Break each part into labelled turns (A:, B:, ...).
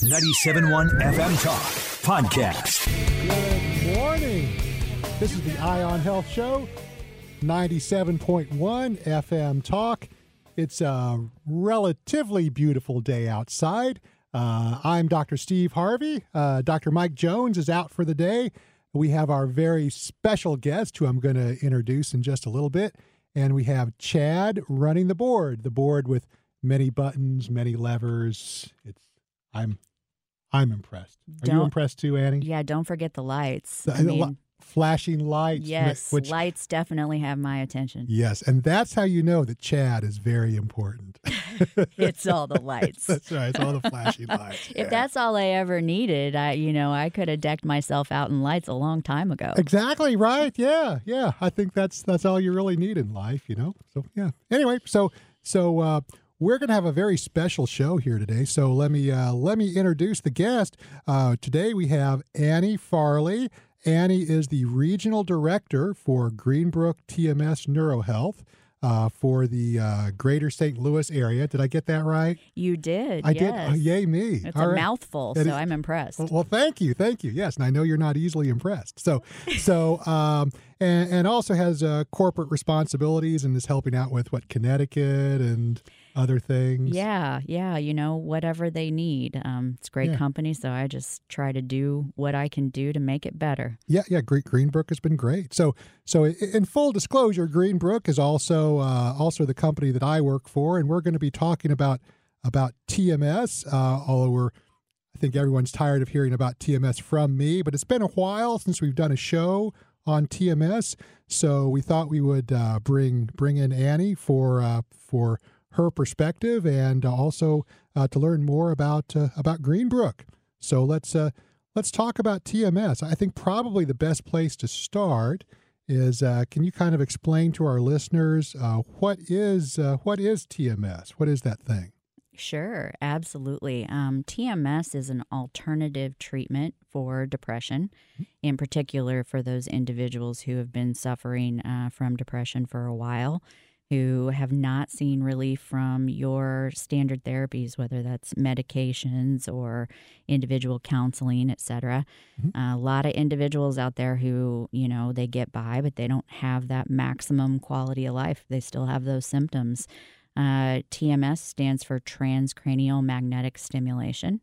A: 97.1 FM Talk Podcast.
B: Good morning. This is the Eye on Health Show, 97.1 FM Talk. It's a relatively beautiful day outside. Uh, I'm Dr. Steve Harvey. Uh, Dr. Mike Jones is out for the day. We have our very special guest, who I'm going to introduce in just a little bit. And we have Chad running the board, the board with many buttons, many levers. It's I'm I'm impressed. Are you
C: Don't-
B: impressed too, Annie?
C: Yeah, don't forget the lights. I mean,
B: flashing lights.
C: yes,
B: Which,
C: lights definitely have my attention.
B: yes, and that's how you know that Chad is very important.
C: It's all the lights.
B: that's right. It's all the flashing lights.
C: If
B: yeah.
C: that's all I ever needed, I you know I could have decked myself out in lights a long time ago.
B: Exactly right. Yeah, yeah. I think that's that's all you really need in life, you know. So yeah. Anyway, so so uh, we're going to have a very special show here today. So let me uh, let me introduce the guest. Uh, today we have Annie Farley. Annie is the regional director for Greenbrook TMS NeuroHealth uh, for the uh, Greater St. Louis area. Did I get that right?
C: You did.
B: I
C: yes.
B: did. Oh, yay me!
C: It's
B: All
C: a
B: right.
C: mouthful, so
B: is-
C: I'm impressed.
B: Well, well, thank you, thank you. Yes, and I know you're not easily impressed. So, so, um, and, and also has uh, corporate responsibilities and is helping out with what Connecticut and other things.
C: Yeah, yeah, you know, whatever they need. Um, it's great
B: Yeah.
C: company, so I just try to do what I can do to make it better.
B: yeah, yeah. Great Greenbrook has been great. So, so in full disclosure, Greenbrook is also uh, also the company that I work for, and we're going to be talking about about TMS. Uh, although we're I think everyone's tired of hearing about TMS from me, but it's been a while since we've done a show on TMS. So we thought we would uh, bring bring in Annie for uh, for her perspective and uh, also uh, to learn more about uh, about Greenbrook. So let's uh, let's talk about TMS. I think probably the best place to start is uh, can you kind of explain to our listeners uh, what is uh, what is TMS? What is that thing?
C: Sure, absolutely. Um, TMS is an alternative treatment for depression, in particular for those individuals who have been suffering uh, from depression for a while, who have not seen relief from your standard therapies, whether that's medications or individual counseling, et cetera. a lot of individuals out there who, you know, they get by, but they don't have that maximum quality of life. They still have those symptoms. Uh, TMS stands for transcranial magnetic stimulation.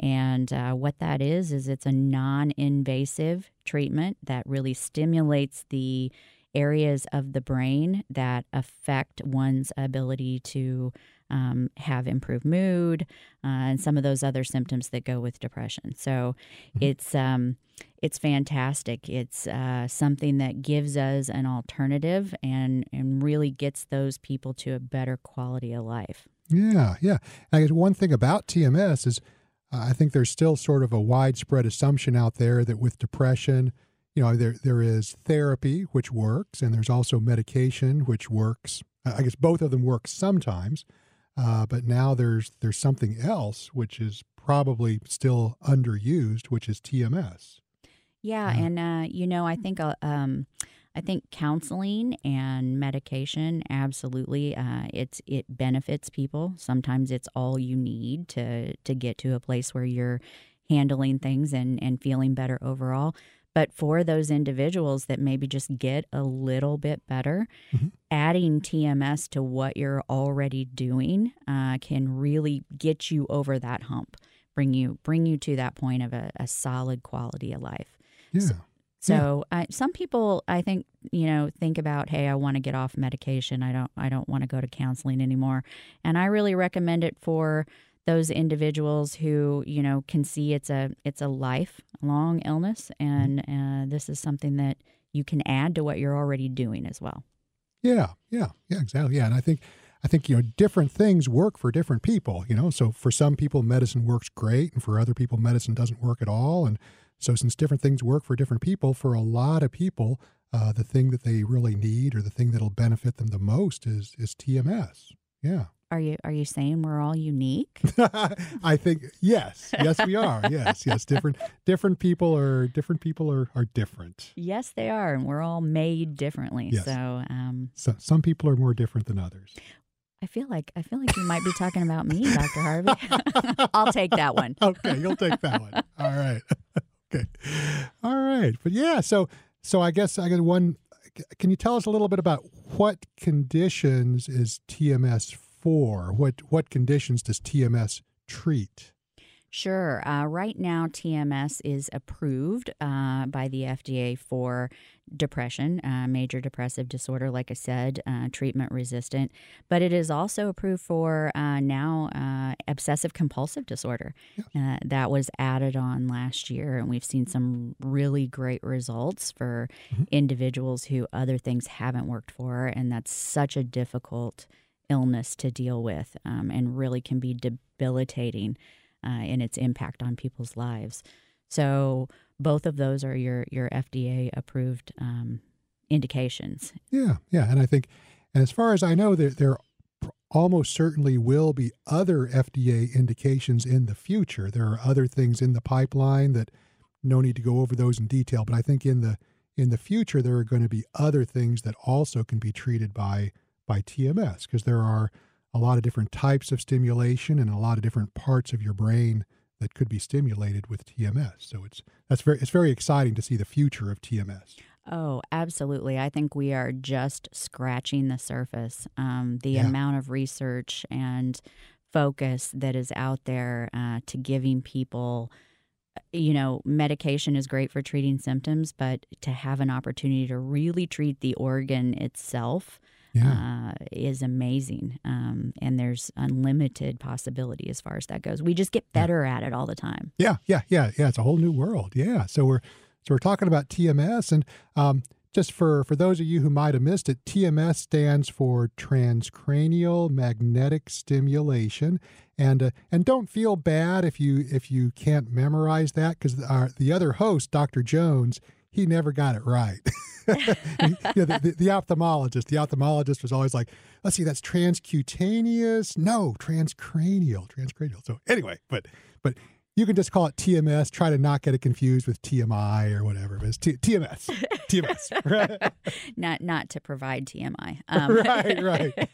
C: And uh, what that is, is it's a non invasive treatment that really stimulates the areas of the brain that affect one's ability to um, have improved mood uh, and some of those other symptoms that go with depression. So it's um, it's fantastic. It's uh, something that gives us an alternative and and really gets those people to a better quality of life.
B: Yeah, yeah. I guess one thing about TMS is uh, I think there's still sort of a widespread assumption out there that with depression, you know, there there is therapy which works, and there's also medication which works. I guess both of them work sometimes, uh, but now there's there's something else which is probably still underused, which is TMS.
C: Yeah,
B: Yeah.
C: and uh, you know, I think uh, um, I think counseling and medication absolutely uh, it's it benefits people. Sometimes it's all you need to to get to a place where you're handling things and and feeling better overall. But for those individuals that maybe just get a little bit better,
B: Mhm.
C: adding TMS to what you're already doing uh, can really get you over that hump, bring you bring you to that point of a, a solid quality of life.
B: Yeah.
C: So I, some people, I think, you know, think about, hey, I want to get off medication. I don't, I don't want to go to counseling anymore. And I really recommend it for those individuals who, you know, can see it's a, it's a lifelong illness, and uh, this is something that you can add to what you're already doing as well.
B: Yeah, yeah, yeah, exactly. Yeah, and I think I think you know different things work for different people. You know, so for some people medicine works great, and for other people medicine doesn't work at all. And so since different things work for different people, for a lot of people, uh, the thing that they really need or the thing that'll benefit them the most is is TMS. Yeah,
C: Are you, are you saying we're all unique?
B: I think yes, yes we are. Yes, yes. Different different people are different people are are different.
C: yes, they are, and we're all made differently.
B: Yes.
C: So, um,
B: So some people are more different than others.
C: I feel like I feel like you might be talking about me, Dr. Harvey. I'll take that one.
B: Okay, you'll take that one. All right. okay. All right. But yeah, so so I guess I got one can you tell us a little bit about what conditions is TMS for? What what conditions does TMS treat?
C: Sure. Uh, right now, TMS is approved uh, by the FDA for depression, uh, major depressive disorder, like I said, uh, treatment resistant. But it is also approved for uh, now uh, obsessive compulsive disorder. Yeah. that was added on last year, and we've seen some really great results for mm-hmm. individuals who other things haven't worked for. And that's such a difficult illness to deal with um, and really can be debilitating uh, in its impact on people's lives. So both of those are your your FDA approved um, indications.
B: Yeah, yeah, and I think, and as far as I know, there there almost certainly will be other FDA indications in the future. There are other things in the pipeline that no need to go over those in detail, but I think in the in the future there are going to be other things that also can be treated by by TMS because there are a lot of different types of stimulation and a lot of different parts of your brain that could be stimulated with TMS. So it's that's very it's very exciting to see the future of TMS.
C: Oh, absolutely. I think we are just scratching the surface. Um, the yeah. amount of research and focus that is out there uh, to giving people, you know, medication is great for treating symptoms, but to have an opportunity to really treat the organ itself yeah. uh, is amazing. Um, and there's unlimited possibility as far as that goes. We just get better yeah. at it all the time.
B: Yeah, yeah, yeah, yeah. It's a whole new world. Yeah. So we're so we're talking about TMS, and um, just for for those of you who might have missed it, TMS stands for transcranial magnetic stimulation. And uh, and don't feel bad if you if you can't memorize that because the other host, Dr. Jones, he never got it right. you know, the, the, the, ophthalmologist, the ophthalmologist was always like, let's see, that's transcutaneous. No, transcranial, transcranial. So anyway, but but you can just call it TMS. Try to not get it confused with TMI or whatever it is. T- TMS, TMS.
C: Right? not not to provide TMI. Um,
B: right, right.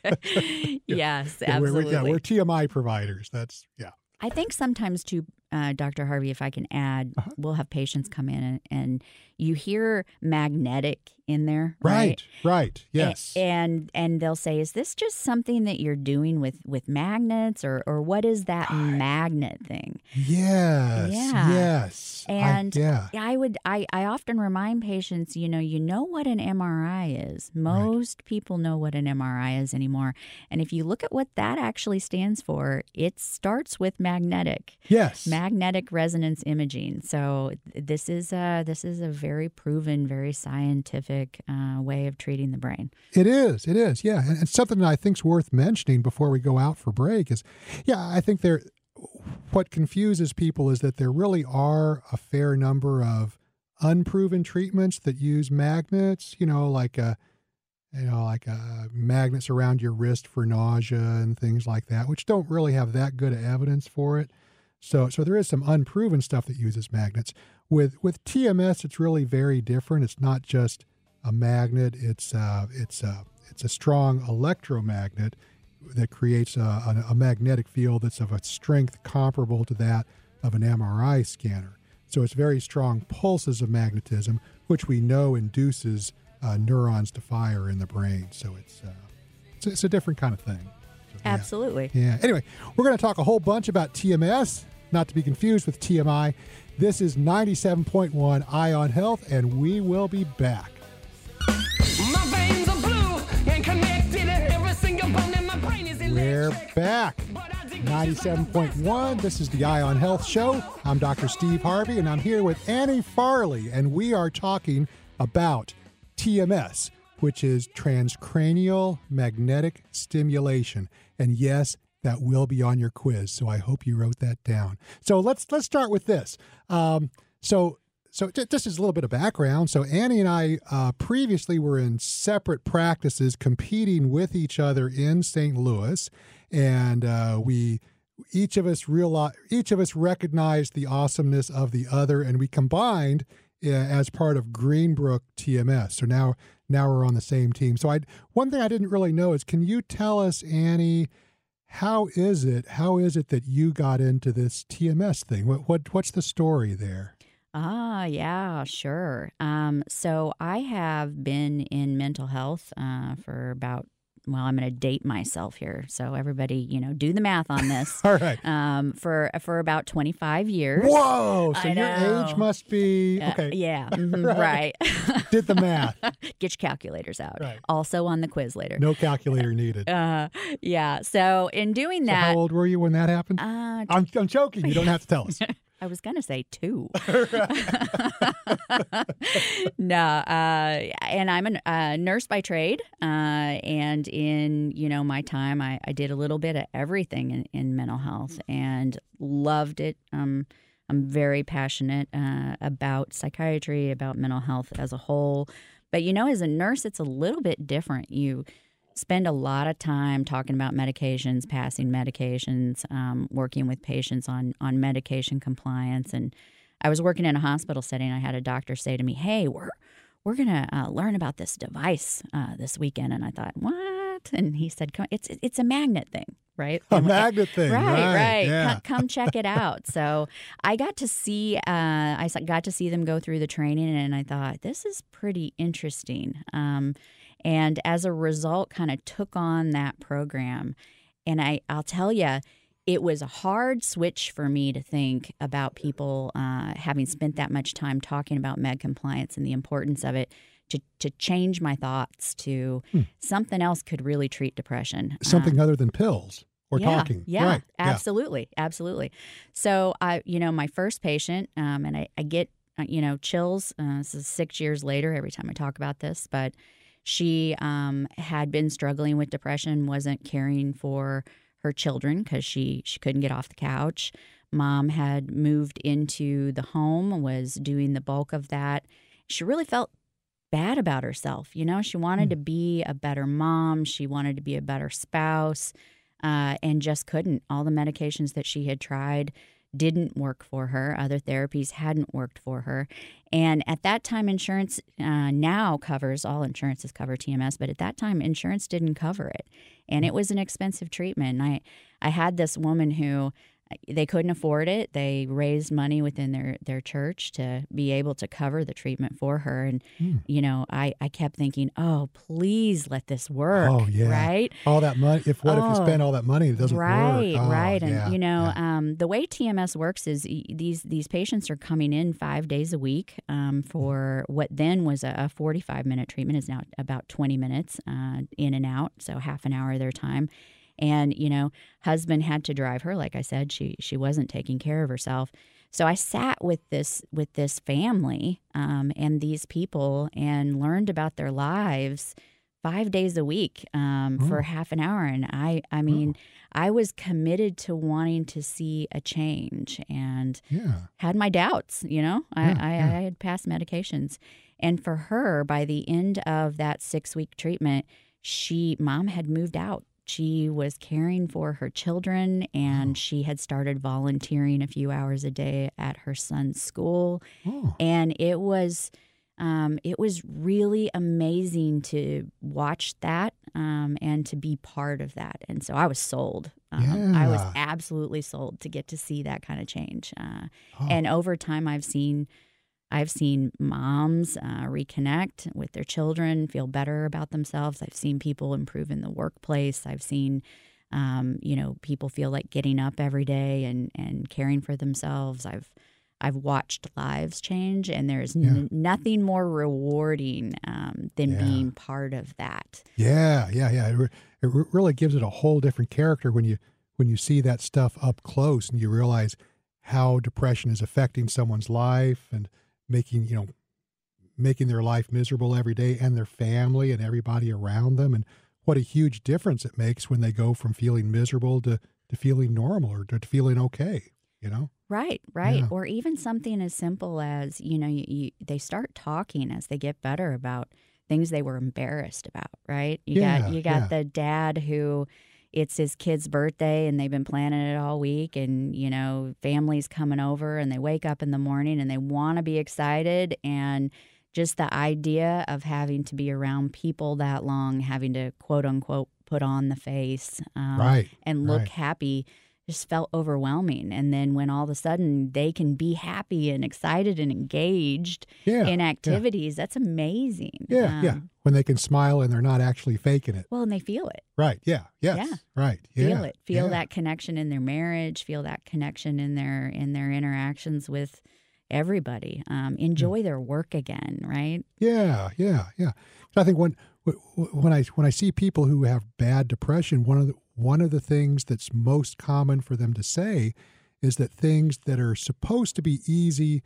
C: yes,
B: yeah,
C: absolutely.
B: We're, yeah, we're TMI providers. That's yeah.
C: I think sometimes too, uh, Dr. Harvey, if I can add, uh-huh. we'll have patients come in and, and you hear magnetic in there
B: right right, right. yes
C: and and they'll say is this just something that you're doing with with magnets or or what is that right. magnet thing
B: yes yeah yes
C: and
B: I, yeah
C: i would i i often remind patients you know you know what an mri is most right. people know what an mri is anymore and if you look at what that actually stands for it starts with magnetic
B: yes
C: magnetic resonance imaging so this is a this is a very proven very scientific uh, way of treating the brain.
B: It is. It is. Yeah. And, and something that I think is worth mentioning before we go out for break is, yeah, I think there. What confuses people is that there really are a fair number of unproven treatments that use magnets. You know, like a you know, like uh, magnets around your wrist for nausea and things like that, which don't really have that good evidence for it. So, so there is some unproven stuff that uses magnets. With with TMS, it's really very different. It's not just a magnet. It's uh, it's uh, it's a strong electromagnet that creates a, a, a, magnetic field that's of a strength comparable to that of an MRI scanner. So it's very strong pulses of magnetism, which we know induces uh, neurons to fire in the brain. So it's, uh, it's, it's a different kind of thing.
C: Yeah. Absolutely.
B: Yeah. Anyway, we're going to talk a whole bunch about TMS, not to be confused with TMI. This is 97.1 Eye on Health, and we will be back. We're back. 97.1. This is the Eye on Health Show. I'm Dr. Steve Harvey, and I'm here with Annie Farley, and we are talking about TMS, which is transcranial magnetic stimulation. And yes, that will be on your quiz. So I hope you wrote that down. So let's let's start with this. Um, so so just as a little bit of background so annie and i uh, previously were in separate practices competing with each other in st louis and uh, we each of us realized each of us recognized the awesomeness of the other and we combined uh, as part of Greenbrook TMS. So now now we're on the same team. So I one thing I didn't really know is can you tell us, Annie, how is it? How is it that you got into this TMS thing? What what what's the story there?
C: Ah, yeah, sure. Um, so I have been in mental health uh, for about well, I'm going to date myself here. So everybody, you know, do the math on this.
B: All right.
C: Um, for for about 25 years.
B: Whoa! So
C: I
B: your
C: know.
B: age must be
C: Uh,
B: okay.
C: yeah. mhm,
B: Right.
C: right.
B: Did the math.
C: Get your calculators out.
B: Right.
C: Also on the quiz later.
B: No calculator needed.
C: Uh, yeah. So in doing
B: So
C: that,
B: how old were you when that happened?
C: uh,
B: I'm, I'm joking. You don't have to tell us.
C: I was gonna say two. no, uh, and I'm a uh, nurse by trade, uh, and in you know my time, I, I did a little bit of everything in, in mental health and loved it. Um, I'm very passionate uh, about psychiatry, about mental health as a whole. But you know, as a nurse, it's a little bit different. You spend a lot of time talking about medications, passing medications, um, working with patients on on medication compliance. And I was working in a hospital setting. I had a doctor say to me, "Hey, we're we're gonna uh, learn about this device uh, this weekend." And I thought, "What?" And he said, "Come- "It's it's a magnet thing, right?"
B: A
C: I'm like,
B: magnet thing.
C: Right,
B: Right.
C: right.
B: Yeah.
C: Come, come check it out. So I got to see, uh, I got to see them go through the training, and I thought this is pretty interesting. Um, and as a result, kind of took on that program. And I, I'll tell you, it was a hard switch for me to think about people uh, having spent that much time talking about med compliance and the importance of it. To, to change my thoughts to
B: Hmm.
C: something else could really treat depression. Uh,
B: Something other than pills or
C: yeah,
B: talking.
C: Yeah,
B: Right.
C: absolutely, absolutely. So I, you know, my first patient, um, and I, I get, uh, you know, chills. Uh, this is six years later every time I talk about this, but she um, had been struggling with depression, wasn't caring for her children because she she couldn't get off the couch. Mom had moved into the home, was doing the bulk of that. She really felt bad about herself. You know, she wanted
B: Hmm.
C: to be a better mom. She wanted to be a better spouse uh, and just couldn't. All the medications that she had tried didn't work for her. Other therapies hadn't worked for her. And at that time, insurance uh, now covers all insurances cover TMS, but at that time, insurance didn't cover it, and it was an expensive treatment. And I I had this woman who they couldn't afford it. They raised money within their their church to be able to cover the treatment for her. And
B: Hmm.
C: you know, I I kept thinking, oh, please let this work.
B: Oh, yeah.
C: right.
B: All that money. If what if you
C: Oh.
B: spend all that money it doesn't
C: right,
B: work? Oh,
C: right, and
B: yeah,
C: you know,
B: yeah.
C: um, the way TMS works is these these patients are coming in five days a week um, for what then was a, a forty five minute treatment is now about twenty minutes uh, in and out, so half an hour of their time. And you know, husband had to drive her. Like I said, she she wasn't taking care of herself. So I sat with this with this family um, and these people and learned about their lives five days a week um,
B: Oh.
C: for half an hour. And I I mean, I was committed to wanting to see a change and
B: yeah.
C: had my doubts. You know, I,
B: Yeah,
C: I,
B: yeah.
C: I had passed medications, and for her, by the end of that six week treatment, she mom had moved out. She was caring for her children, and
B: Oh.
C: she had started volunteering a few hours a day at her son's school.
B: Oh,
C: and it was um, it was really amazing to watch that um, and to be part of that. And so i was sold. Um, i was absolutely sold to get to see that kind of change. Uh,
B: oh.
C: and over time i've seen i've seen moms uh, reconnect with their children feel better about themselves i've seen people improve in the workplace i've seen um, you know people feel like getting up every day and and caring for themselves i've I've watched lives change, and there's n- nothing more rewarding um, than
B: Yeah.
C: being part of that.
B: Yeah, yeah, yeah. It, re- it re- really gives it a whole different character when you when you see that stuff up close and you realize how depression is affecting someone's life and making you know making their life miserable every day and their family and everybody around them and what a huge difference it makes when they go from feeling miserable to to feeling normal or to feeling okay. You know.
C: Right, right.
B: Yeah.
C: Or even something as simple as, you know, you, you, they start talking as they get better about things they were embarrassed about, right? You
B: Yeah,
C: got you got
B: yeah.
C: the dad who it's his kid's birthday and they've been planning it all week and you know families coming over and they wake up in the morning and they want to be excited and just the idea of having to be around people that long having to quote unquote put on the face um,
B: Right,
C: and look
B: right.
C: happy just felt overwhelming and then when all of a sudden they can be happy and excited and engaged
B: Yeah.
C: in
B: yeah.
C: activities that's amazing
B: Yeah, yeah.
C: Um,
B: When they can smile and they're not actually faking it.
C: well and they feel it
B: Right. Yeah. Yes.
C: Yeah.
B: Right.
C: feel it feel
B: yeah.
C: that connection in their marriage feel that connection in their in their interactions with everybody um, enjoy their work again right
B: Yeah. Yeah. Yeah. I think when when I when I see people who have bad depression, one of the one of the things that's most common for them to say is that things that are supposed to be easy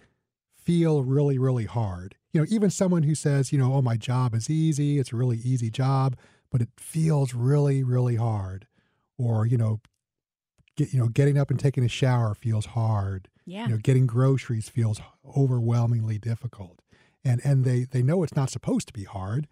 B: feel really really hard. You know, even someone who says, you know, oh my job is easy, it's a really easy job, but it feels really really hard. Or, you know, get, you know, getting up and taking a shower feels hard.
C: yeah
B: you know getting groceries feels overwhelmingly difficult and and they they know it's not supposed to be hard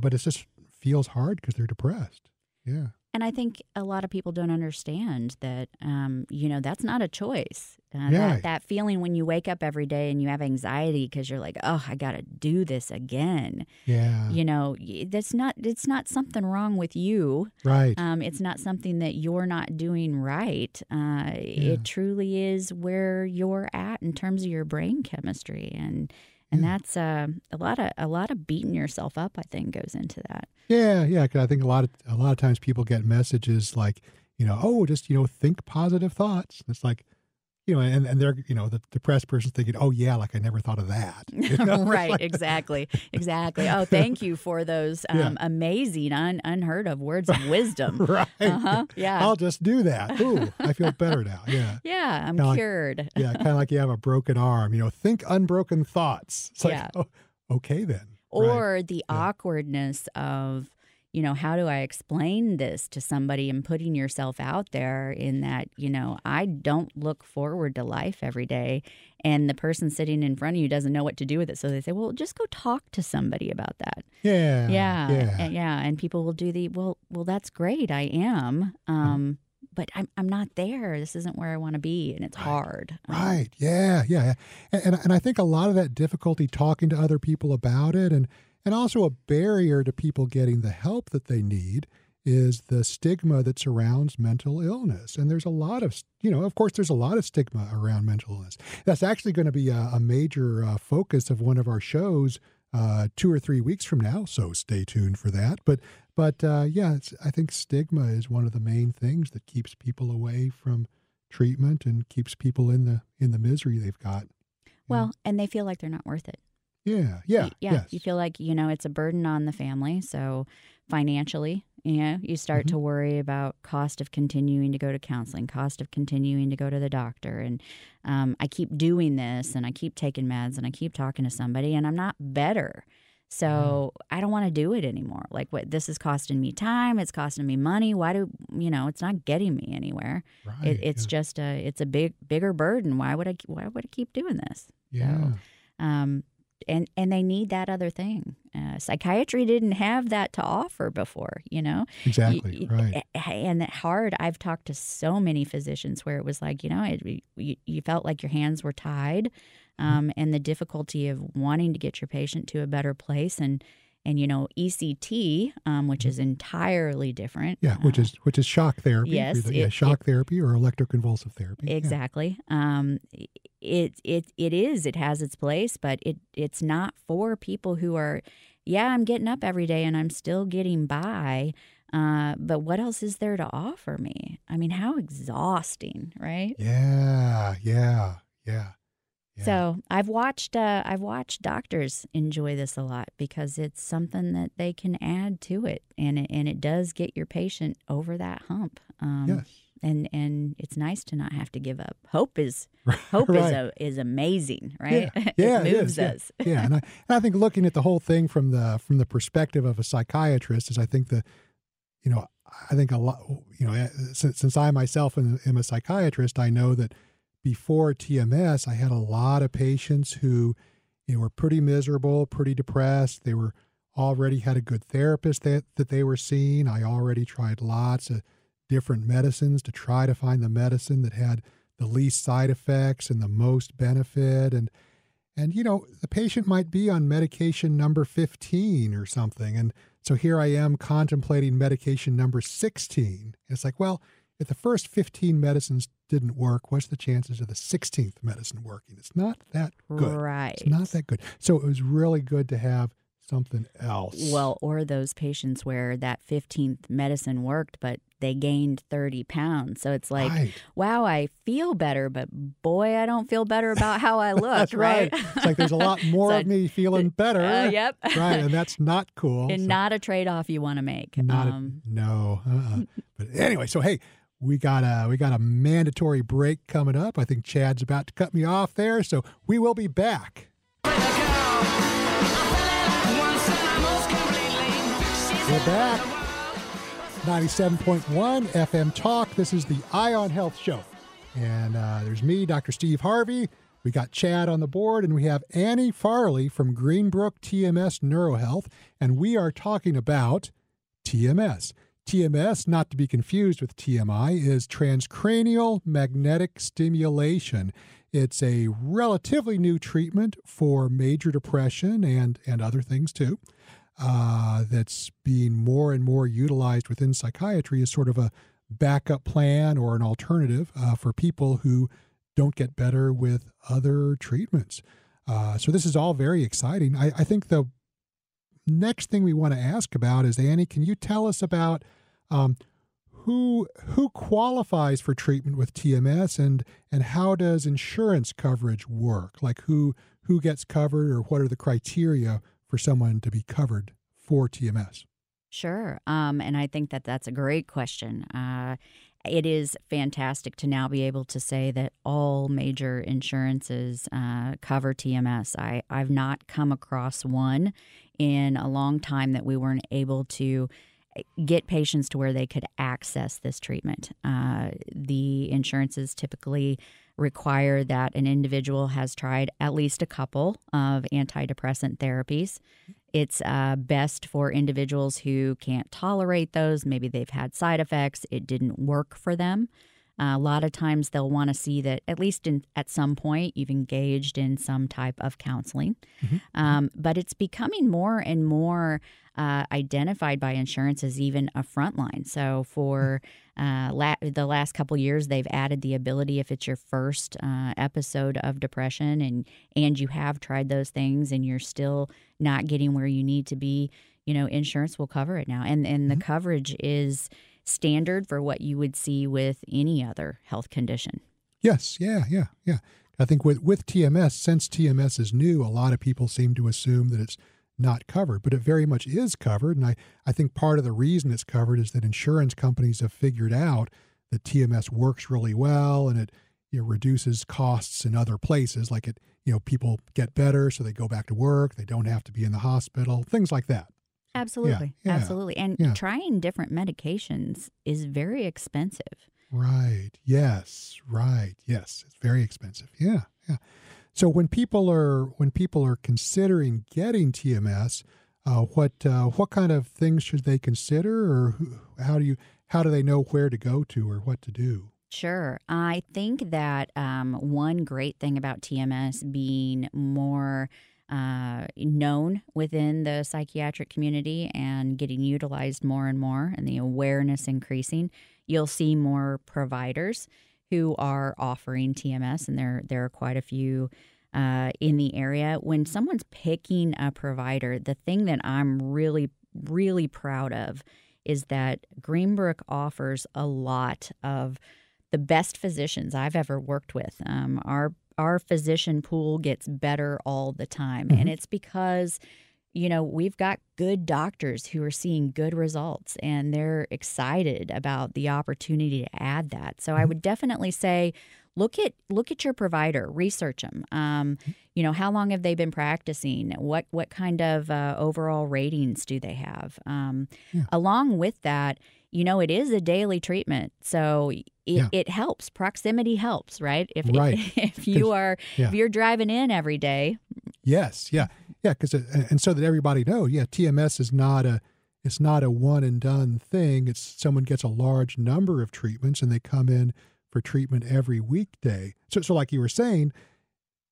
B: but it just feels hard because they're depressed yeah
C: and i think a lot of people don't understand that um, you know that's not a choice uh,
B: Yeah.
C: that, that feeling when you wake up every day and you have anxiety because you're like oh i gotta do this again
B: yeah
C: you know that's not it's not something wrong with you
B: right
C: Um, it's not something that you're not doing right. Uh,
B: Yeah.
C: It truly is where you're at in terms of your brain chemistry, and and
B: Yeah.
C: that's uh, a lot of a lot of beating yourself up. I think goes into that.
B: yeah yeah. Cause i think a lot of a lot of times people get messages like you know oh just you know think positive thoughts it's like you know and and they're you know the depressed person's thinking oh yeah like i never thought of that You know,
C: right,
B: like-
C: exactly, exactly. Oh, thank you for those um,
B: Yeah.
C: amazing, un- unheard of words of wisdom.
B: right
C: Uh-huh. Yeah,
B: i'll just do that ooh i feel better now yeah
C: yeah, I'm
B: Kinda like-
C: cured.
B: yeah, kind of like you have a broken arm. You know, think unbroken thoughts. It's like,
C: Yeah.
B: oh, okay then. Right.
C: or the
B: Yeah.
C: awkwardness of you know how do i explain this to somebody and putting yourself out there in that you know i don't look forward to life every day and the person sitting in front of you doesn't know what to do with it. So they say well just go talk to somebody about that.
B: Yeah,
C: yeah
B: yeah,
C: and, yeah and people will do the well well that's great i am um but i'm, I'm not there. This isn't where i want to be and it's
B: Right.
C: hard Um,
B: right, yeah, yeah, yeah. And, and and I think a lot of that difficulty talking to other people about it, and and also a barrier to people getting the help that they need is the stigma that surrounds mental illness. And there's a lot of, you know, of course, there's a lot of stigma around mental illness. That's actually going to be a, a major uh, focus of one of our shows uh, two or three weeks from now. So stay tuned for that. But but uh, yeah, it's, I think stigma is one of the main things that keeps people away from treatment and keeps people in the in the misery they've got.
C: well and they feel like they're not worth it
B: Yeah, yeah,
C: yeah.
B: yes.
C: You feel like, you know, it's a burden on the family. So financially, you know, you start to worry about cost of continuing to go to counseling, cost of continuing to go to the doctor. And um, I keep doing this and I keep taking meds and I keep talking to somebody and I'm not better. So I don't want to do it anymore. Like what this is costing me time, it's costing me money. Why do you know, it's not getting me anywhere.
B: right.
C: It, it's
B: yeah.
C: just a it's a big bigger burden. Why would I why would I keep doing this?
B: yeah.
C: um, and and they need that other thing. Uh, psychiatry didn't have that to offer before, you know.
B: Exactly right.
C: And that hard. I've talked to so many physicians where it was like, you know, it, you, you felt like your hands were tied,
B: Mm-hmm.
C: um, and the difficulty of wanting to get your patient to a better place, and and you know, ECT, um, which is entirely different.
B: Mm-hmm. Yeah, which
C: uh,
B: is which is shock therapy.
C: yes,
B: yeah,
C: it-
B: shock therapy or electroconvulsive therapy. Yeah.
C: Exactly. Um, it it it is. It has its place, but it it's not for people who are. Yeah, I'm getting up every day and I'm still getting by. Uh, but what else is there to offer me? I mean, how exhausting, right?
B: Yeah, yeah, yeah. yeah.
C: So I've watched uh, I've watched doctors enjoy this a lot because it's something that they can add to it, and it, and it does get your patient over that hump. Um,
B: yes,
C: and and it's nice to not have to give up. Hope is hope is a, is amazing, right?
B: Yeah, yeah,
C: it moves
B: is,
C: us.
B: yeah, and I, and I think looking at the whole thing from the from the perspective of a psychiatrist is, I think the, you know, I think a lot, you know, since, since I myself am, am a psychiatrist, I know that before TMS, I had a lot of patients who, you know, were pretty miserable, pretty depressed. They were already had a good therapist that that they were seeing. I already tried lots of different medicines to try to find the medicine that had the least side effects and the most benefit. And and you know the patient might be on medication number 15 or something. And so here I am contemplating medication number 16 it's like well if the first 15 medicines didn't work what's the chances of the 16th medicine working? It's not that good.
C: Right.
B: it's not that good. So it was really good to have something else.
C: Well, or those patients where that 15th medicine worked, but they gained 30 pounds. So it's like,
B: right.
C: wow, I feel better, but boy, I don't feel better about how I look,
B: That's right. It's like there's a lot more
C: So,
B: of me feeling better.
C: Uh, yep.
B: right, and that's not cool.
C: and
B: So-
C: not a trade off you want to make.
B: not a-
C: um,
B: no. Uh-uh. but anyway, so hey, we got a we got a mandatory break coming up. I think Chad's about to cut me off there, so we will be back. We're back. 97.1 FM Talk. This is the Eye on Health Show. And uh, there's me, Dr. Steve Harvey. We got Chad on the board, and we have Annie Farley from Greenbrook TMS Neurohealth. And we are talking about TMS. TMS, not to be confused with TMI, is transcranial magnetic stimulation. It's a relatively new treatment for major depression and, and other things too uh, that's being more and more utilized within psychiatry as sort of a backup plan or an alternative uh, for people who don't get better with other treatments. Uh, so this is all very exciting. I, I think the next thing we want to ask about is Annie, can you tell us about um, who who qualifies for treatment with TMS and and how does insurance coverage work? Like who who gets covered or what are the criteria for someone to be covered for TMS?
C: Sure. Um, and I think that that's a great question. Uh, it is fantastic to now be able to say that all major insurances uh, cover TMS. I, I've not come across one in a long time that we weren't able to eh, get patients to where they could access this treatment. Uh, the insurances typically require that an individual has tried at least a couple of antidepressant therapies. It's uh, best for individuals who can't tolerate those. Maybe they've had side effects, it didn't work for them. Uh, a lot of times they'll want to see that at least in, at some point you've engaged in some type of counseling. Um, but it's becoming more and more uh, identified by insurance as even a frontline. So for uh, la- the last couple years, they've added the ability if it's your first uh, episode of depression and and you have tried those things and you're still not getting where you need to be, you know, insurance will cover it now, and and the coverage is standard for what you would see with any other health condition.
B: Yes, yeah, yeah, yeah. I think with with TMS, since TMS is new, a lot of people seem to assume that it's not covered, but it very much is covered. And I, I think part of the reason it's covered is that insurance companies have figured out that TMS works really well and it you know, reduces costs in other places. Like it, you know, people get better, so they go back to work. They don't have to be in the hospital, things like that.
C: Absolutely,
B: yeah,
C: absolutely, and
B: yeah.
C: trying different medications is very expensive.
B: Right. Yes. Right. Yes. It's very expensive. Yeah. Yeah. So when people are when people are considering getting TMS, uh, what uh, what kind of things should they consider, or who, how do you how do they know where to go to or what to do?
C: Sure. I think that um, one great thing about TMS being more uh, known within the psychiatric community and getting utilized more and more, and the awareness increasing, you'll see more providers who are offering TMS, and there there are quite a few uh, in the area. When someone's picking a provider, the thing that I'm really really proud of is that Greenbrook offers a lot of the best physicians I've ever worked with. Um, our our physician pool gets better all the time, and it's because you know we've got good doctors who are seeing good results, and they're excited about the opportunity to add that. So I would definitely say. Look at look at your provider, research them. Um, you know, how long have they been practicing? What what kind of uh, overall ratings do they have? Um, Along with that, you know, it is a daily treatment, so it,
B: Yeah.
C: it helps. Proximity helps, right? If
B: Right.
C: if you are
B: yeah.
C: if you're driving in every day,
B: Yes. Yeah. Yeah. Because uh, and so that everybody knows, yeah, TMS is not a it's not a one and done thing. It's someone gets a large number of treatments and they come in for treatment every weekday. So, so like you were saying,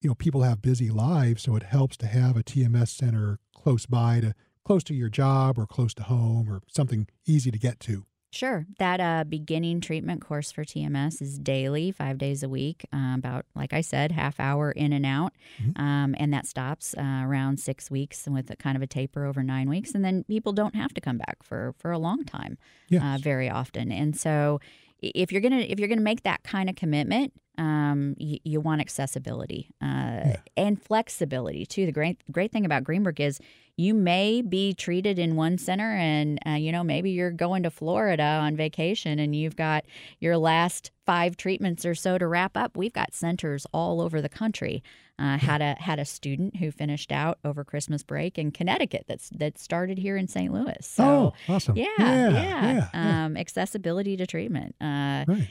B: you know, people have busy lives, so it helps to have a TMS center close by to close to your job or close to home or something easy to get to.
C: Sure. That uh, beginning treatment course for TMS is daily, five days a week, uh, about, like I said, half hour in and out. Mm-hmm. Um, and that stops uh, around six weeks with a kind of a taper over nine weeks. And then people don't have to come back for, for a long time uh, yes. very often. And so if you're gonna if you're gonna make that kind of commitment, um, you, you, want accessibility uh, yeah. and flexibility too. The great great thing about Greenbrook is you may be treated in one center, and uh, you know maybe you're going to Florida on vacation, and you've got your last five treatments or so to wrap up. We've got centers all over the country. Uh, had a had a student who finished out over Christmas break in Connecticut that's that started here in St. Louis. So,
B: oh, awesome!
C: Yeah, yeah, yeah. yeah, um, accessibility to treatment. Uh, right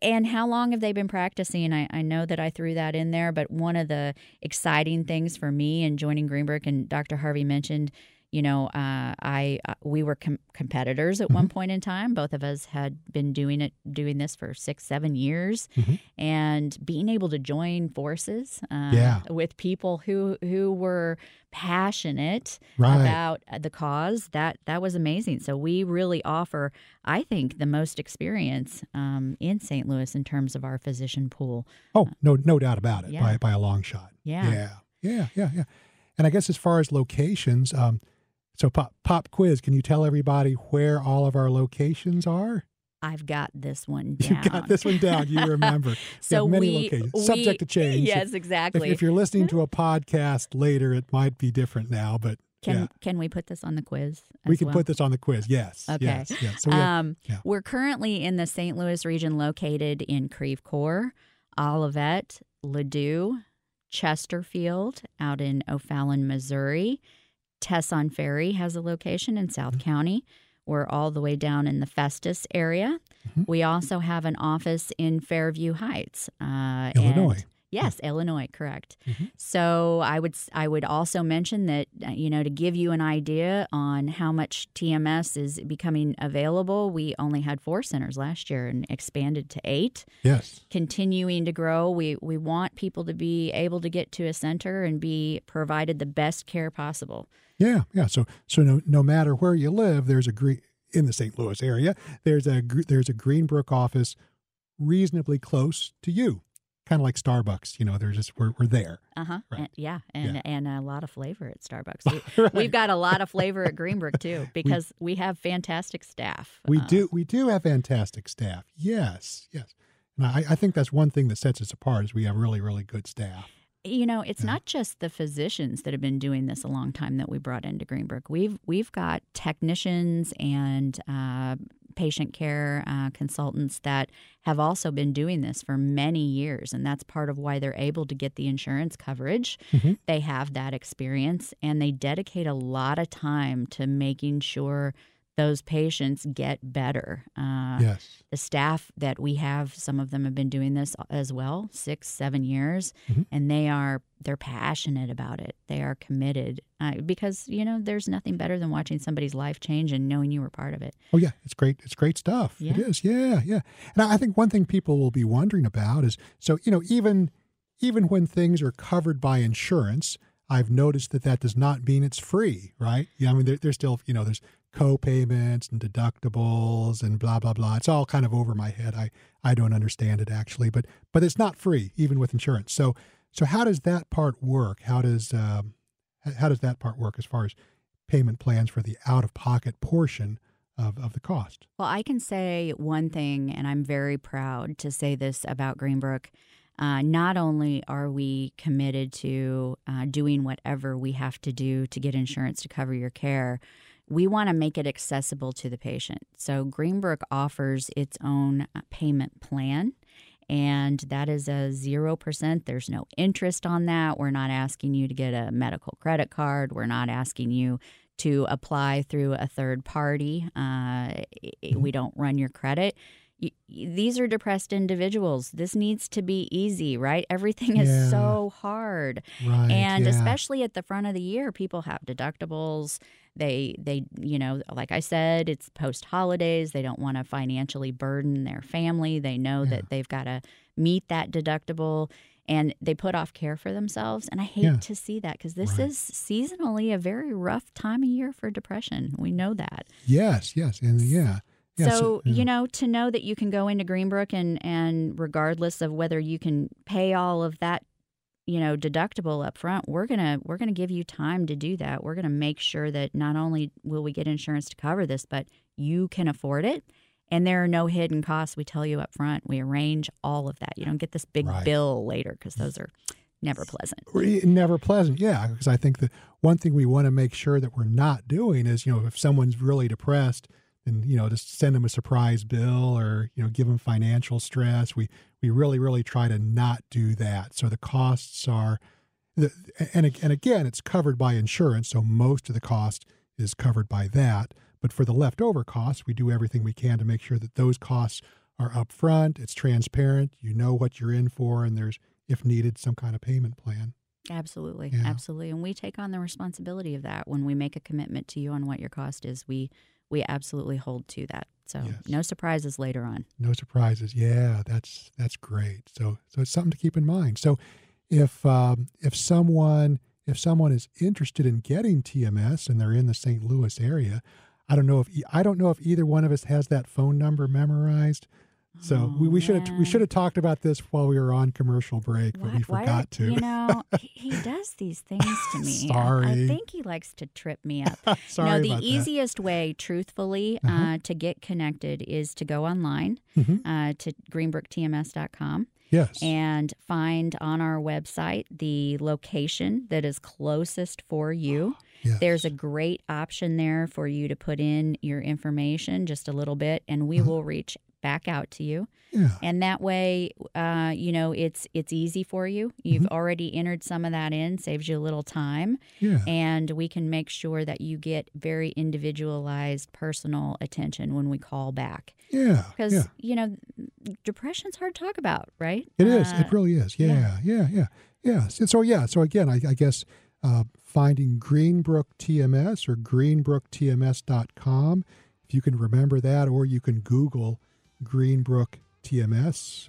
C: and how long have they been practicing? I, I, know that I threw that in there, but one of the exciting things for me in joining Greenbrook and Dr. Harvey mentioned you know, uh, I uh, we were com- competitors at mm-hmm. one point in time. Both of us had been doing it, doing this for six, seven years, mm-hmm. and being able to join forces uh, yeah. with people who who were passionate right. about the cause that that was amazing. So we really offer, I think, the most experience um, in St. Louis in terms of our physician pool.
B: Oh, no, no doubt about it,
C: yeah.
B: by by a long shot.
C: Yeah,
B: yeah, yeah, yeah, yeah. And I guess as far as locations. Um, so, pop, pop quiz, can you tell everybody where all of our locations are?
C: I've got this one down.
B: You got this one down. You remember.
C: so
B: many
C: we,
B: locations.
C: We,
B: Subject to change.
C: Yes, exactly.
B: If, if, you're listening to a podcast later, it might be different now, but
C: can
B: yeah.
C: can we put this on the quiz?
B: We can
C: well?
B: put this on the quiz. Yes.
C: Okay.
B: Yes. yes. So we have,
C: um, yeah. We're currently in the St. Louis region, located in Creve Coeur, Olivette, Ladue, Chesterfield, out in O'Fallon, Missouri. Tesson Ferry has a location in South mm-hmm. County. We're all the way down in the Festus area. Mm-hmm. We also have an office in Fairview Heights,
B: uh, Illinois.
C: Yes, Illinois, correct. Mm-hmm. So I would I would also mention that uh, you know to give you an idea on how much TMS is becoming available, we only had four centers last year and expanded to eight.
B: Yes,
C: continuing to grow. We we want people to be able to get to a center and be provided the best care possible.
B: Yeah, yeah. So so no no matter where you live, there's a green in the St. Louis area. There's a there's a Greenbrook office reasonably close to you kind of like Starbucks. You know, they're just we're we're there.
C: Uh huh. Right. yeah, and yeah. and a lot of flavor at Starbucks. We, right. We've got a lot of flavor at Greenbrook too because we, we have fantastic staff.
B: We uh, do we do have fantastic staff. Yes, yes. And I, I think that's one thing that sets us apart is we have really really good staff.
C: You know, it's yeah. not just the physicians that have been doing this a long time that we brought into Greenbrook. We've we've got technicians and uh, patient care uh, consultants that have also been doing this for many years, and that's part of why they're able to get the insurance coverage. Mm-hmm. They have that experience, and they dedicate a lot of time to making sure those patients get better.
B: Uh, yes.
C: The staff that we have, some of them have been doing this as well, six, seven years, mm-hmm. and they are they're passionate about it. They are committed uh, because you know there's nothing better than watching somebody's life change and knowing you were part of it.
B: Oh yeah, it's great. It's great stuff. Yeah. It is. Yeah, yeah. And I think one thing people will be wondering about is so you know even even when things are covered by insurance. I've noticed that that does not mean it's free, right? Yeah, I mean, there, there's still, you know, there's co-payments and deductibles and blah blah blah. It's all kind of over my head. I I don't understand it actually, but but it's not free even with insurance. So so how does that part work? How does um, how does that part work as far as payment plans for the out of pocket portion of, of the cost?
C: Well, I can say one thing, and I'm very proud to say this about Greenbrook. Uh, not only are we committed to uh, doing whatever we have to do to get insurance to cover your care, we want to make it accessible to the patient. So Greenbrook offers its own uh, payment plan. And that is a 0%. There's no interest on that. We're not asking you to get a medical credit card. We're not asking you to apply through a third party. Uh, we don't run your credit. These are depressed individuals. This needs to be easy, right? Everything is
B: Yeah.
C: so hard.
B: Right.
C: and
B: yeah.
C: especially at the front of the year people have deductibles they they you know like i said it's post holidays they don't want to financially burden their family they know
B: Yeah.
C: that they've got to meet that deductible and they put off care for themselves and i hate to see that because this
B: Right.
C: is seasonally a very rough time of year for depression we know that
B: Yes, yes, and yeah. Yeah
C: so
B: yeah.
C: you know to know that you can go into greenbrook and and regardless of whether you can pay all of that you know deductible up front we're gonna we're gonna give you time to do that. We're gonna make sure that not only will we get insurance to cover this but you can afford it. And there are no hidden costs we tell you up front we arrange all of that. You don't get this big
B: Right.
C: bill later because those are never pleasant.
B: never pleasant yeah because i think that one thing we want to make sure that we're not doing is you know if someone's really depressed then you know just send them a surprise bill or you know give them financial stress. We we really really try to not do that. So the costs are the, and, and again it's covered by insurance so most of the cost is covered by that. But for the leftover costs we do everything we can to make sure that those costs are upfront. It's transparent. You know what you're in for and there's if needed some kind of payment plan.
C: Absolutely,
B: Yeah.
C: absolutely, and we take on the responsibility of that when we make a commitment to you on what your cost is. We we absolutely hold to that. So
B: Yes.
C: no surprises later on.
B: no surprises yeah that's that's great so so it's something to keep in mind so if um, if someone if someone is interested in getting tms and they're in the st louis area i don't know if I don't know if either one of us has that phone number memorized so we,
C: Oh,
B: we should have we should have talked about this while we were on commercial break but we forgot to
C: You know, he, he does these things to me. I- I, think he likes to trip me up.
B: sorry
C: no, the
B: about that.
C: easiest way, truthfully, uh
B: Uh-huh.
C: to get connected is to go online
B: Mhm.
C: uh, to greenbrooktms.com
B: yes
C: and find on our website the location that is closest for you.
B: yes.
C: There's a great option there for you to put in your information just a little bit, and we
B: Uh-huh.
C: will reach back out to you.
B: yeah
C: And that way, uh, you know, it's it's easy for you. You've
B: Mm-hmm.
C: already entered some of that in, saves you a little time,
B: yeah
C: and we can make sure that you get very individualized, personal attention when we call back.
B: yeah
C: Because
B: yeah
C: you know, depression's hard to talk about, right?
B: It is.
C: Uh,
B: It really is. Yeah, yeah, yeah, yeah. So, so yeah. So again, I, I guess uh, finding Greenbrook TMS or greenbrooktms.com, if you can remember that, or you can Google Greenbrook TMS.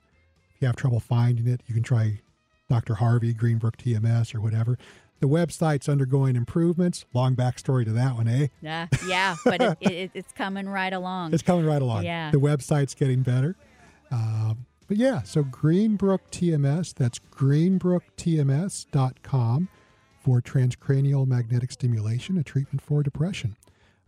B: If you have trouble finding it, you can try Dr. Harvey Greenbrook TMS or whatever. The website's undergoing improvements. Long backstory to that one, eh?
C: Yeah, yeah, but it, it, it's coming right along.
B: It's coming right along.
C: Yeah.
B: The website's getting better. Um, but yeah, so Greenbrook TMS, that's greenbrooktms.com for transcranial magnetic stimulation, a treatment for depression.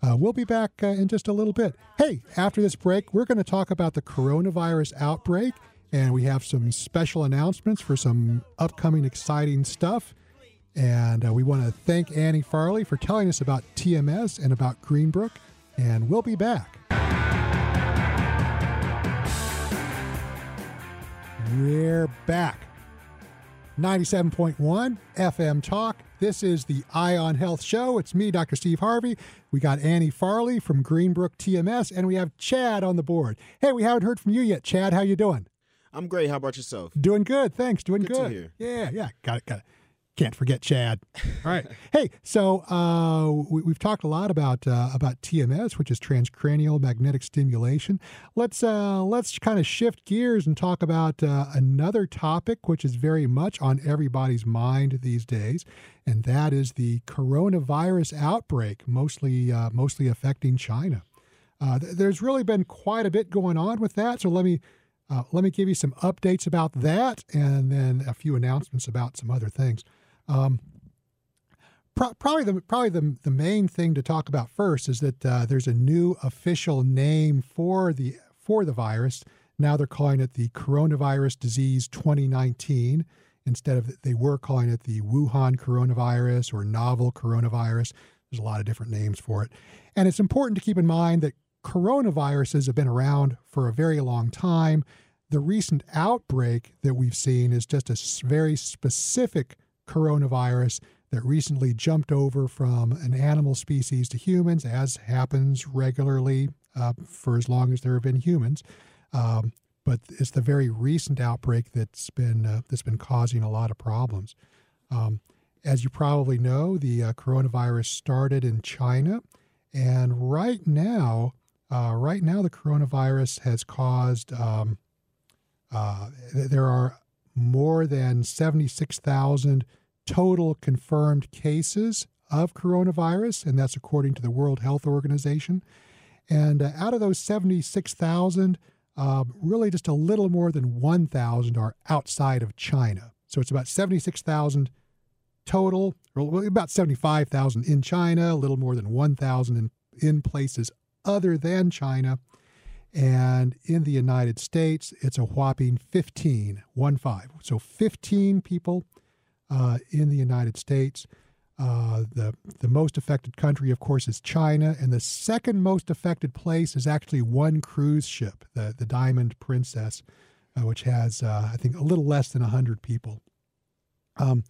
B: Uh, we'll be back uh, in just a little bit. Hey, after this break, we're going to talk about the coronavirus outbreak, and we have some special announcements for some upcoming exciting stuff. And uh, we want to thank Annie Farley for telling us about TMS and about Greenbrook. And we'll be back. We're back. 97.1 FM Talk. This is the Eye on Health Show. It's me, Dr. Steve Harvey. We got Annie Farley from Greenbrook TMS, and we have Chad on the board. Hey, we haven't heard from you yet, Chad. How you doing?
D: I'm great. How about yourself?
B: Doing good, thanks. Doing
D: Good to
B: good.
D: hear.
B: Yeah, yeah. Got it. Got it. Can't forget Chad. All right. hey, so uh, we, we've talked a lot about uh, about TMS, which is transcranial magnetic stimulation. Let's uh, let's kind of shift gears and talk about uh, another topic, which is very much on everybody's mind these days, and that is the coronavirus outbreak, mostly uh, mostly affecting China. Uh, th- there's really been quite a bit going on with that. So let me uh, let me give you some updates about that, and then a few announcements about some other things. Um, pro- probably the probably the, the main thing to talk about first is that uh, there's a new official name for the for the virus. Now they're calling it the coronavirus disease 2019 instead of they were calling it the Wuhan coronavirus or novel coronavirus. There's a lot of different names for it, and it's important to keep in mind that coronaviruses have been around for a very long time. The recent outbreak that we've seen is just a very specific coronavirus that recently jumped over from an animal species to humans, as happens regularly uh, for as long as there have been humans. Um, but it's the very recent outbreak that's been uh, that's been causing a lot of problems. Um, as you probably know, the uh, coronavirus started in China, and right now, uh, right now, the coronavirus has caused. Um, uh, there are more than seventy six thousand total confirmed cases of coronavirus, and that's according to the World Health Organization. And uh, out of those seventy six thousand um, really just a little more than 1,000 are outside of China. So it's about 76,000 total, or about 75,000 in China, a little more than 1,000 in, in places other than China. And in the United States, it's a whopping 15, one five. So 15 people uh, in the United States. Uh, the the most affected country, of course, is China, and the second most affected place is actually one cruise ship, the the Diamond Princess, uh, which has uh, I think a little less than hundred people. Um,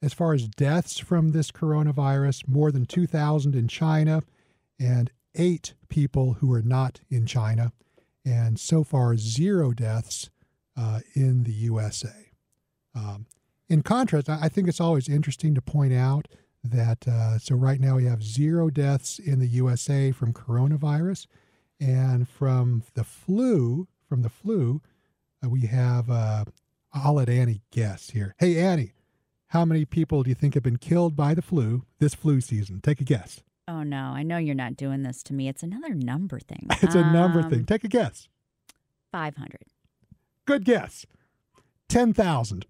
B: as far as deaths from this coronavirus, more than two thousand in China, and eight people who are not in China, and so far zero deaths uh, in the USA. Um, in contrast, I think it's always interesting to point out that uh, so right now we have zero deaths in the USA from coronavirus, and from the flu, from the flu, uh, we have. Uh, I'll let Annie guess here. Hey, Annie, how many people do you think have been killed by the flu this flu season? Take a guess.
C: Oh no, I know you're not doing this to me. It's another number thing.
B: it's a number
C: Um,
B: thing. Take a guess.
C: Five hundred.
B: Good guess. 10,000.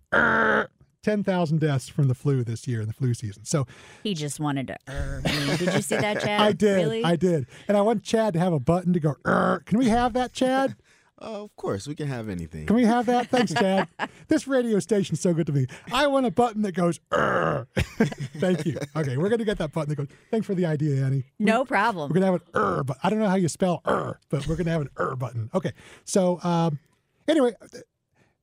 B: 10,000 deaths from the flu this year in the flu season. So
C: He just wanted to. Did you see that, Chad?
B: I did.
C: Really?
B: I did. And I want Chad to have a button to go, can we have that, Chad?
D: Uh, of course, we can have anything.
B: Can we have that? Thanks, Chad. this radio station's so good to me. I want a button that goes, "Err." Thank you. Okay, we're going to get that button that goes, thanks for the idea, Annie.
C: No problem.
B: We're going to have an er, but I don't know how you spell er, but we're going to have an er button. Okay. So, um, anyway,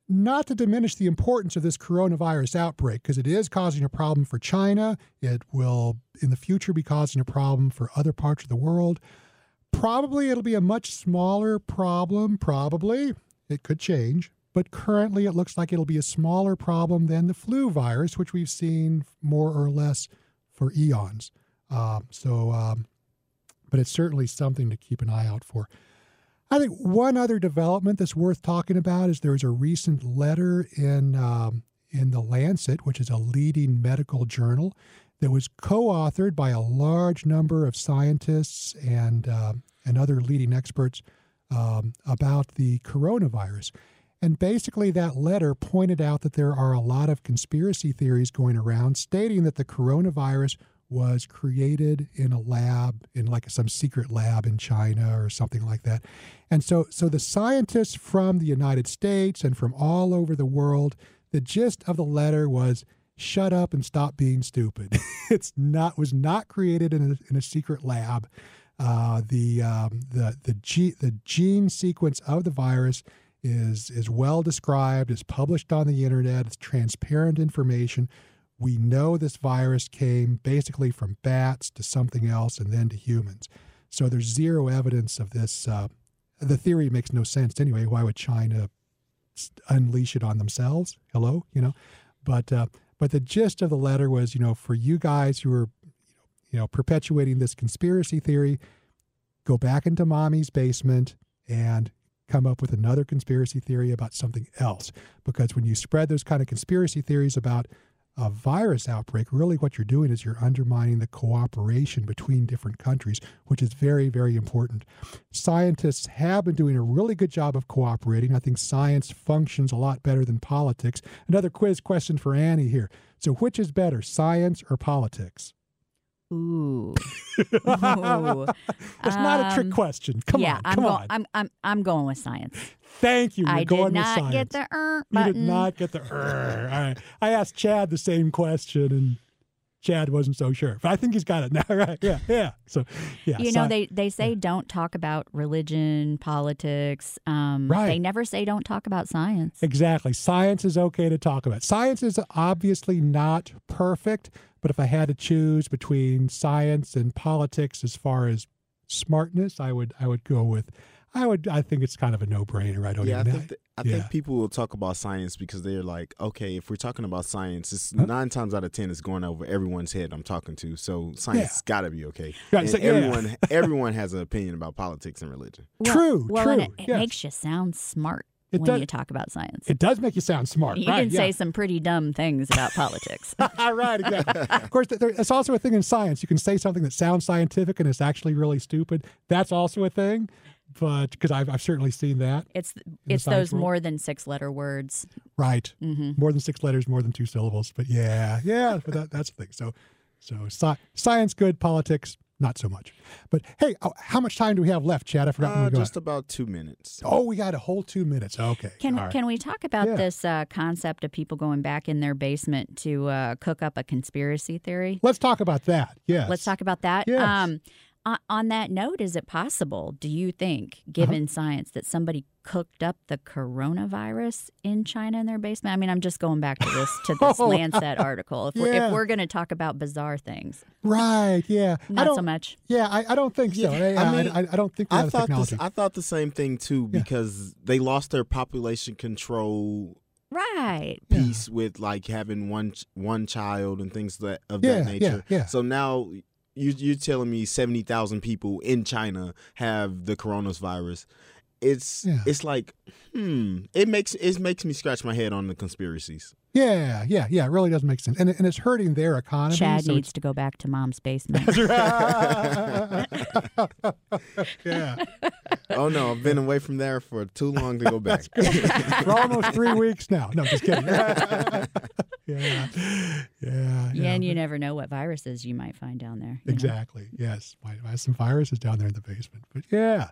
B: not to diminish the importance of this coronavirus outbreak, because it is causing a problem for China. It will, in the future, be causing a problem for other parts of the world. Probably it'll be a much smaller problem. Probably. It could change. But currently, it looks like it'll be a smaller problem than the flu virus, which we've seen more or less for eons. Um, so, um, but it's certainly something to keep an eye out for. I think one other development that's worth talking about is there's a recent letter in um, in the Lancet, which is a leading medical journal, that was co-authored by a large number of scientists and uh, and other leading experts um, about the coronavirus. And basically, that letter pointed out that there are a lot of conspiracy theories going around stating that the coronavirus was created in a lab, in like some secret lab in China or something like that. And so, so the scientists from the United States and from all over the world, the gist of the letter was shut up and stop being stupid. it's not was not created in a, in a secret lab. Uh, the um, the the, ge- the gene sequence of the virus is is well described. It's published on the internet. It's transparent information. We know this virus came basically from bats to something else and then to humans. So there's zero evidence of this. Uh, the theory makes no sense anyway. Why would China unleash it on themselves? Hello, you know. But uh, but the gist of the letter was, you know, for you guys who are, you know, perpetuating this conspiracy theory, go back into mommy's basement and come up with another conspiracy theory about something else. Because when you spread those kind of conspiracy theories about a virus outbreak, really what you're doing is you're undermining the cooperation between different countries, which is very, very important. Scientists have been doing a really good job of cooperating. I think science functions a lot better than politics. Another quiz question for Annie here. So, which is better, science or politics?
C: Ooh. Ooh.
B: It's not a trick
C: Um,
B: question. Come
C: yeah,
B: on,
C: I'm
B: come
C: going.
B: on.
C: I'm I'm I'm going with science.
B: Thank you. You're
C: I
B: going
C: did not
B: with science.
C: get the er
B: You did not get the. er. All right. I asked Chad the same question, and Chad wasn't so sure. But I think he's got it now. Right? Yeah. Yeah. So, yeah.
C: you know, they, they say don't talk about religion, politics. Um,
B: Right.
C: They never say don't talk about science.
B: Exactly. Science is okay to talk about. Science is obviously not perfect, but if I had to choose between science and politics as far as smartness, I would I would go with I would. I think it's kind of a no-brainer. I don't
D: yeah, I think that, I
B: yeah.
D: think people will talk about science because they're like, okay, if we're talking about science, it's
B: Huh?
D: nine times out of ten it's going over everyone's head I'm talking to. So science got to be okay.
B: Right,
D: And
B: so- yeah.
D: everyone everyone has an opinion about politics and religion.
C: Well-
B: True,
C: Well,
B: true,
C: and it, it
B: yes.
C: makes you sound smart
B: It
C: when
B: does-
C: you talk about science.
B: it does make you sound smart.
C: you
B: right,
C: can
B: yeah.
C: say some pretty dumb things about politics.
B: right, exactly. of course, there, it's also a thing in science. You can say something that sounds scientific and it's actually really stupid. That's also a thing, but because I've, I've certainly seen that.
C: It's it's those
B: world?
C: more than six letter words.
B: Right.
C: hmm
B: More than six letters, more than two syllables. But yeah, yeah, but that, that's the thing. So, so sci- science good, politics not so much. But hey, oh, how much time do we have left, Chad? I forgot when
D: Uh,
B: we got.
D: just about two minutes.
B: Oh, we got a whole two minutes. Okay.
C: Can
B: All right.
C: can we talk about
B: Yeah.
C: this uh, concept of people going back in their basement to uh, cook up a conspiracy theory?
B: Let's talk about that. Yes.
C: Let's talk about that.
B: Yes.
C: Um, on, on that note, is it possible, do you think,
B: Uh-huh.
C: given science, that somebody cooked up the coronavirus in China in their basement? I mean, I'm just going back to this to this
B: Oh.
C: Lancet article. If we're, if we're going to talk about bizarre things,
B: Right. Yeah. I
C: not
B: don't.
C: so much.
B: Yeah, I, I don't think so.
D: Yeah,
B: I,
D: I
B: I,
D: mean,
B: I, I don't think
D: I thought this. I thought the same thing too
B: Yeah.
D: because they lost their population control
C: Right.
B: Yeah.
D: piece with like having one one child and things that of
B: Yeah,
D: that
B: yeah,
D: nature.
B: yeah.
D: So now you you're telling me seventy thousand people in China have the coronavirus. It's
B: Yeah.
D: it's like hmm. It makes it makes me scratch my head on the conspiracies.
B: yeah, yeah, yeah. It really doesn't make sense, and and it's hurting their economy.
C: Chad
B: so
C: needs to go back to mom's basement.
B: yeah,
D: Oh no, I've been away from there for too long to go back.
B: for almost three weeks now. No, just kidding. yeah, yeah, yeah.
C: yeah, and you never know what viruses you might find down there. you know?
B: Exactly. Yes, might have some viruses down there in the basement, but yeah,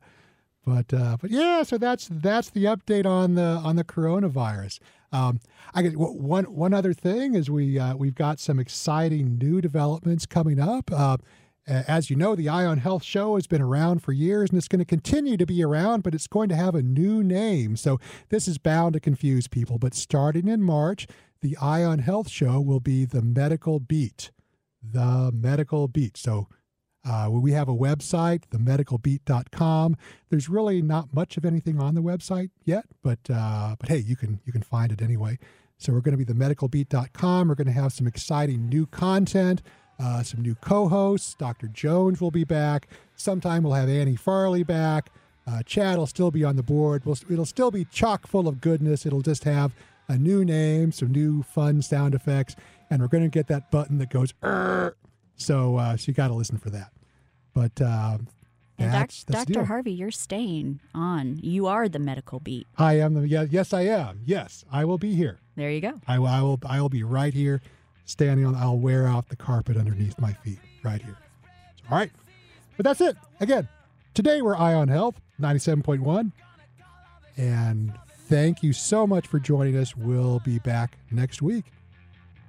B: but uh, but yeah. So that's that's the update on the on the coronavirus. Um, I get one one other thing is we uh, we've got some exciting new developments coming up. Uh, as you know, the Eye on Health Show has been around for years and it's going to continue to be around, but it's going to have a new name. So this is bound to confuse people. But starting in March, the Eye on Health Show will be the Medical Beat. The Medical Beat. So uh, we have a website, themedicalbeat.com. There's really not much of anything on the website yet, but uh, but hey, you can you can find it anyway. So we're going to be themedicalbeat.com. We're going to have some exciting new content, uh, some new co-hosts. Dr. Jones will be back. Sometime we'll have Annie Farley back. Uh, Chad will still be on the board. We'll, it'll still be chock full of goodness. It'll just have a new name, some new fun sound effects, and we're going to get that button that goes. "Err." So, uh, so you got to listen for that. But uh,
C: And doc-
B: that's, that's
C: Dr. Harvey, you're staying on. You are the medical beat.
B: I am the yes, yes, I am. Yes, I will be here.
C: There you go.
B: I, will- I will. I will be right here, standing on. I'll wear out the carpet underneath my feet right here. All right, but that's it. Again, today we're Eye on Health ninety-seven point one, and thank you so much for joining us. We'll be back next week.